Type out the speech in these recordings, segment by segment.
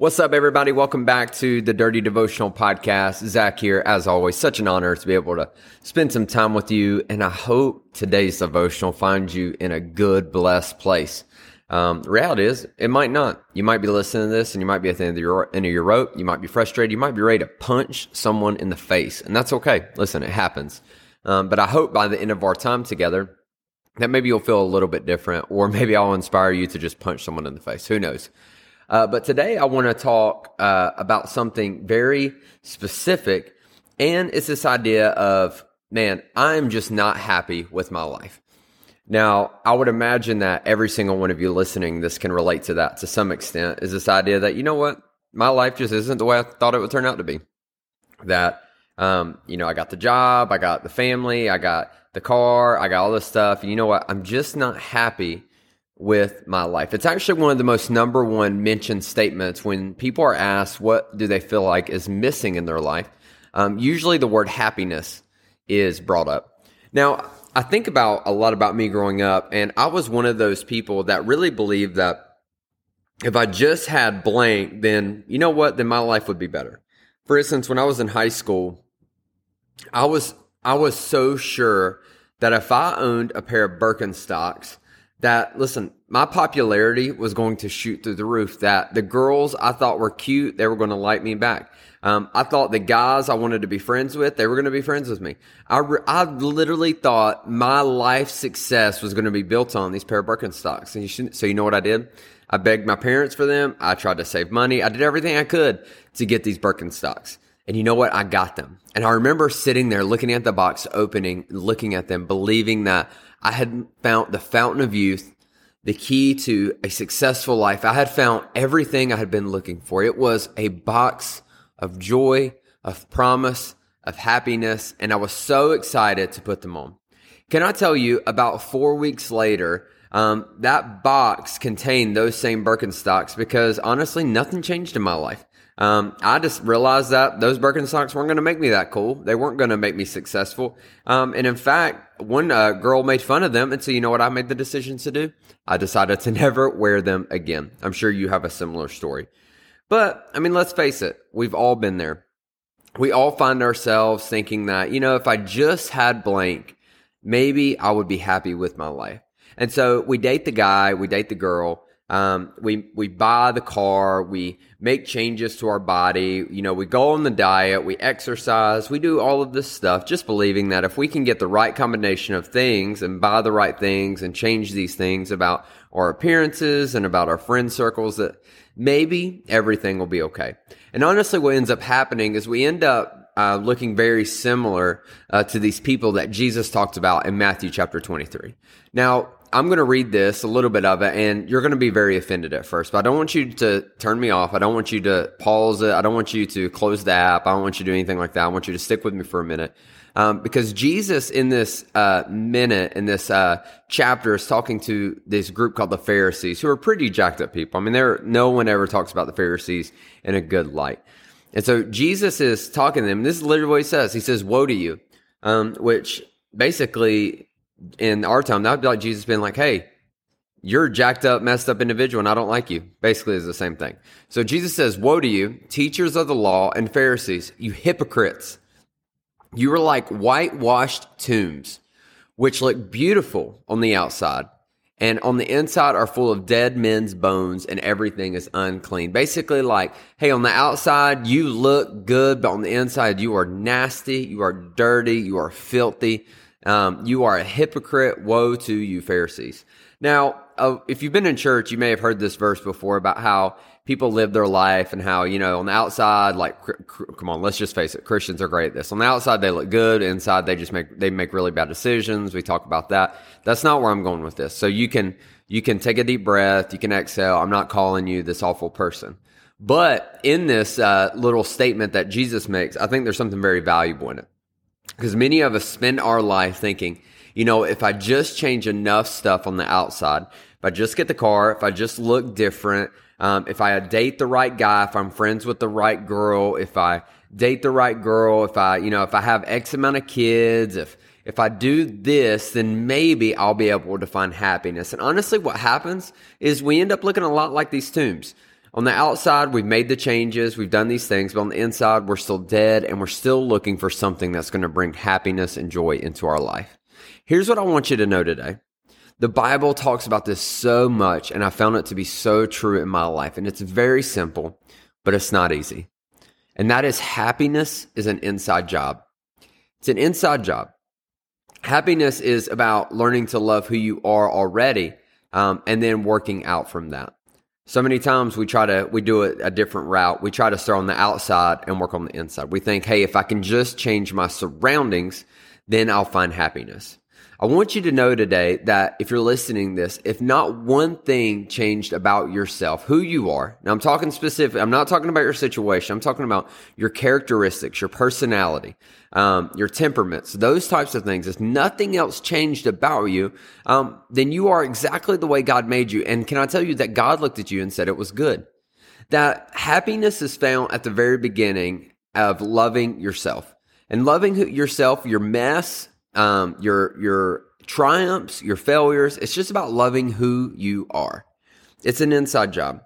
What's up, everybody? Welcome back to the Dirty Devotional Podcast. Zach here, as always. Such an honor to be able to spend some time with you, and I hope today's devotional finds you in a good, blessed place. Um, the reality is, it might not. You might be listening to this, and you might be at the end of your end of your rope. You might be frustrated. You might be ready to punch someone in the face, and that's okay. Listen, it happens. Um, but I hope by the end of our time together, that maybe you'll feel a little bit different, or maybe I'll inspire you to just punch someone in the face. Who knows? Uh, but today I want to talk uh, about something very specific, and it's this idea of, man, I'm just not happy with my life. Now, I would imagine that every single one of you listening, this can relate to that to some extent, is this idea that, you know what, my life just isn't the way I thought it would turn out to be. That, um, you know, I got the job, I got the family, I got the car, I got all this stuff. And you know what? I'm just not happy with my life. It's actually one of the most number one mentioned statements when people are asked what do they feel like is missing in their life. Um, usually the word happiness is brought up. Now, I think about a lot about me growing up, and I was one of those people that really believed that if I just had blank, then you know what? Then my life would be better. For instance, when I was in high school, I was I was so sure that if I owned a pair of Birkenstocks, that listen, my popularity was going to shoot through the roof. That the girls I thought were cute, they were going to like me back. Um, I thought the guys I wanted to be friends with, they were going to be friends with me. I, re- I literally thought my life success was going to be built on these pair of Birkenstocks. And you should, so you know what I did? I begged my parents for them. I tried to save money. I did everything I could to get these Birkenstocks. And you know what? I got them. And I remember sitting there looking at the box opening, looking at them, believing that I had found the fountain of youth, the key to a successful life. I had found everything I had been looking for. It was a box of joy, of promise, of happiness, and I was so excited to put them on. Can I tell you, about four weeks later, um, that box contained those same Birkenstocks because honestly, nothing changed in my life. Um, I just realized that those Birkenstocks weren't going to make me that cool. They weren't going to make me successful. Um, and in fact, one uh, girl made fun of them. And so, you know what I made the decision to do? I decided to never wear them again. I'm sure you have a similar story. But, I mean, let's face it. We've all been there. We all find ourselves thinking that, you know, if I just had blank, maybe I would be happy with my life. And so we date the guy, we date the girl, um, we we buy the car, we make changes to our body, you know, we go on the diet, we exercise, we do all of this stuff, just believing that if we can get the right combination of things and buy the right things and change these things about our appearances and about our friend circles, that maybe everything will be okay. And honestly, what ends up happening is we end up uh, looking very similar uh, to these people that Jesus talked about in Matthew chapter 23. Now, I'm going to read this, a little bit of it, and you're going to be very offended at first, but I don't want you to turn me off. I don't want you to pause it. I don't want you to close the app. I don't want you to do anything like that. I want you to stick with me for a minute. Um, because Jesus in this uh, minute, in this uh, chapter, is talking to this group called the Pharisees, who are pretty jacked up people. I mean, there no one ever talks about the Pharisees in a good light. And so Jesus is talking to them. This is literally what he says. He says, "Woe to you," um, which basically in our time, that would be like Jesus being like, hey, you're jacked up, messed up individual, and I don't like you. Basically, is the same thing. So Jesus says, Woe to you, teachers of the law and Pharisees, you hypocrites. You are like whitewashed tombs, which look beautiful on the outside, and on the inside are full of dead men's bones, and everything is unclean. Basically, like, hey, on the outside, you look good, but on the inside, you are nasty, you are dirty, you are filthy. Um, you are a hypocrite. Woe to you, Pharisees. Now, uh, if you've been in church, you may have heard this verse before about how people live their life and how, you know, on the outside, like, cr- cr- come on, let's just face it. Christians are great at this. On the outside, they look good. Inside, they just make, they make really bad decisions. We talk about that. That's not where I'm going with this. So you can You can take a deep breath. You can exhale. I'm not calling you this awful person. But in this uh, little statement that Jesus makes, I think there's something very valuable in it. Because many of us spend our life thinking, you know, if I just change enough stuff on the outside, if I just get the car, if I just look different, um, if I date the right guy, if I'm friends with the right girl, if I date the right girl, if I, you know, if I have X amount of kids, if, if I do this, then maybe I'll be able to find happiness. And honestly, what happens is we end up looking a lot like these tombs. On the outside, we've made the changes, we've done these things, but on the inside, we're still dead and we're still looking for something that's going to bring happiness and joy into our life. Here's what I want you to know today. The Bible talks about this so much, and I found it to be so true in my life. And it's very simple, but it's not easy. And that is happiness is an inside job. It's an inside job. Happiness is about learning to love who you are already um, and then working out from that. So many times we try to, we do a, a different route. We try to start on the outside and work on the inside. We think, hey, if I can just change my surroundings, then I'll find happiness. I want you to know today that if you're listening this, if not one thing changed about yourself, who you are. Now I'm talking specific. I'm not talking about your situation. I'm talking about your characteristics, your personality, um, your temperaments, those types of things. If nothing else changed about you, um, then you are exactly the way God made you. And can I tell you that God looked at you and said it was good? That happiness is found at the very beginning of loving yourself and loving yourself, your mess, um, your your triumphs, your failures. It's just about loving who you are. It's an inside job.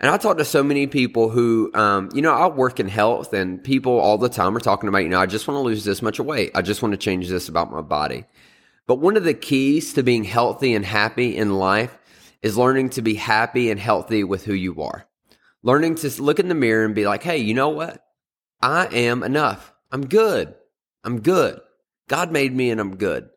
And I talk to so many people who, um, you know, I work in health and people all the time are talking about, you know, I just want to lose this much weight. I just want to change this about my body. But one of the keys to being healthy and happy in life is learning to be happy and healthy with who you are. Learning to look in the mirror and be like, hey, you know what? I am enough. I'm good. I'm good. God made me and I'm good.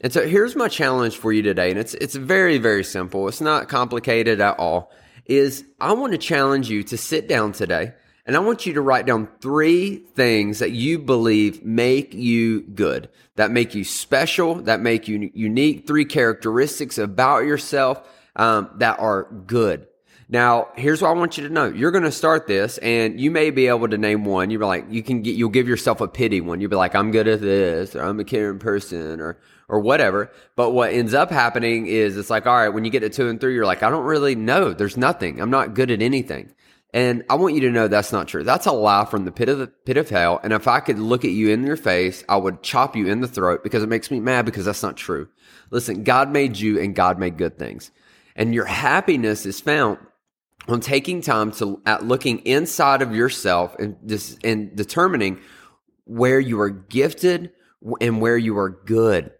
And so here's my challenge for you today. And it's, it's very, very simple. It's not complicated at all is I want to challenge you to sit down today and I want you to write down three things that you believe make you good, that make you special, that make you unique, three characteristics about yourself um, that are good. Now, here's what I want you to know. You're going to start this and you may be able to name one. You're like, you can get, you'll give yourself a pity one. You'll be like, I'm good at this or I'm a caring person or, or whatever. But what ends up happening is it's like, all right, when you get to two and three, you're like, I don't really know. There's nothing. I'm not good at anything. And I want you to know that's not true. That's a lie from the pit of the pit of hell. And if I could look at you in your face, I would chop you in the throat because it makes me mad because that's not true. Listen, God made you and God made good things. And your happiness is found on taking time to at looking inside of yourself and this and determining where you are gifted and where you are good.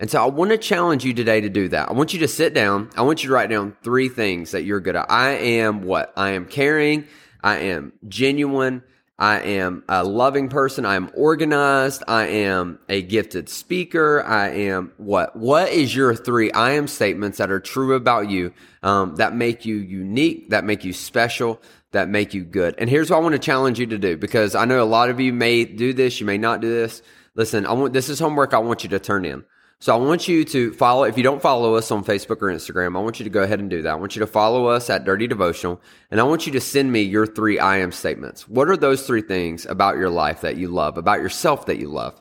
And so I want to challenge you today to do that. I want you to sit down. I want you to write down three things that you're good at. I am what? I am caring. I am genuine. I am a loving person. I am organized. I am a gifted speaker. I am what? What is your three I am statements that are true about you um, that make you unique, that make you special, that make you good? And here's what I want to challenge you to do because I know a lot of you may do this, you may not do this. Listen, I want this is homework I want you to turn in. So I want you to follow, if you don't follow us on Facebook or Instagram, I want you to go ahead and do that. I want you to follow us at Dirty Devotional and I want you to send me your three I am statements. What are those three things about your life that you love, about yourself that you love?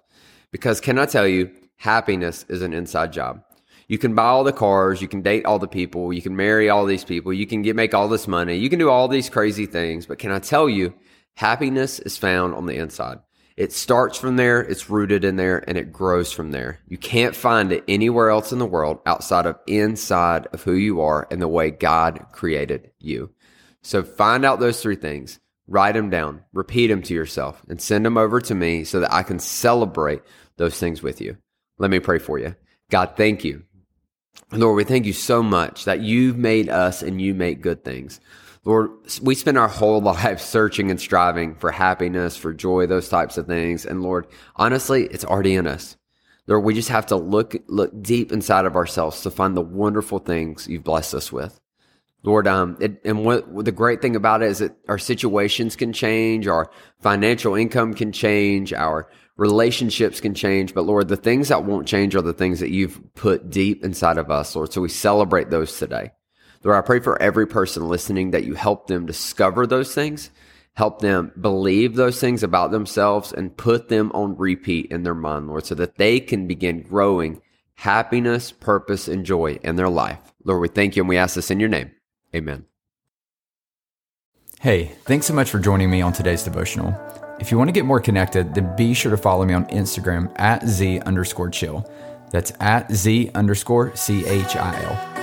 Because can I tell you, happiness is an inside job. You can buy all the cars, you can date all the people, you can marry all these people, you can get, make all this money, you can do all these crazy things. But can I tell you, happiness is found on the inside. It starts from there, it's rooted in there, and it grows from there. You can't find it anywhere else in the world outside of inside of who you are and the way God created you. So find out those three things, write them down, repeat them to yourself, and send them over to me so that I can celebrate those things with you. Let me pray for you. God, thank you. Lord, we thank you so much that you've made us and you make good things. Lord, we spend our whole life searching and striving for happiness, for joy, those types of things. And Lord, honestly, it's already in us. Lord, we just have to look look deep inside of ourselves to find the wonderful things you've blessed us with. Lord, um, it, and what the great thing about it is that our situations can change, our financial income can change, our Relationships can change, but Lord, the things that won't change are the things that you've put deep inside of us, Lord. So we celebrate those today. Lord, I pray for every person listening that you help them discover those things, help them believe those things about themselves, and put them on repeat in their mind, Lord, so that they can begin growing happiness, purpose, and joy in their life. Lord, we thank you and we ask this in your name. Amen. Hey, thanks so much for joining me on today's devotional. If you want to get more connected, then be sure to follow me on Instagram at Z underscore chill. That's at Z underscore C H I L.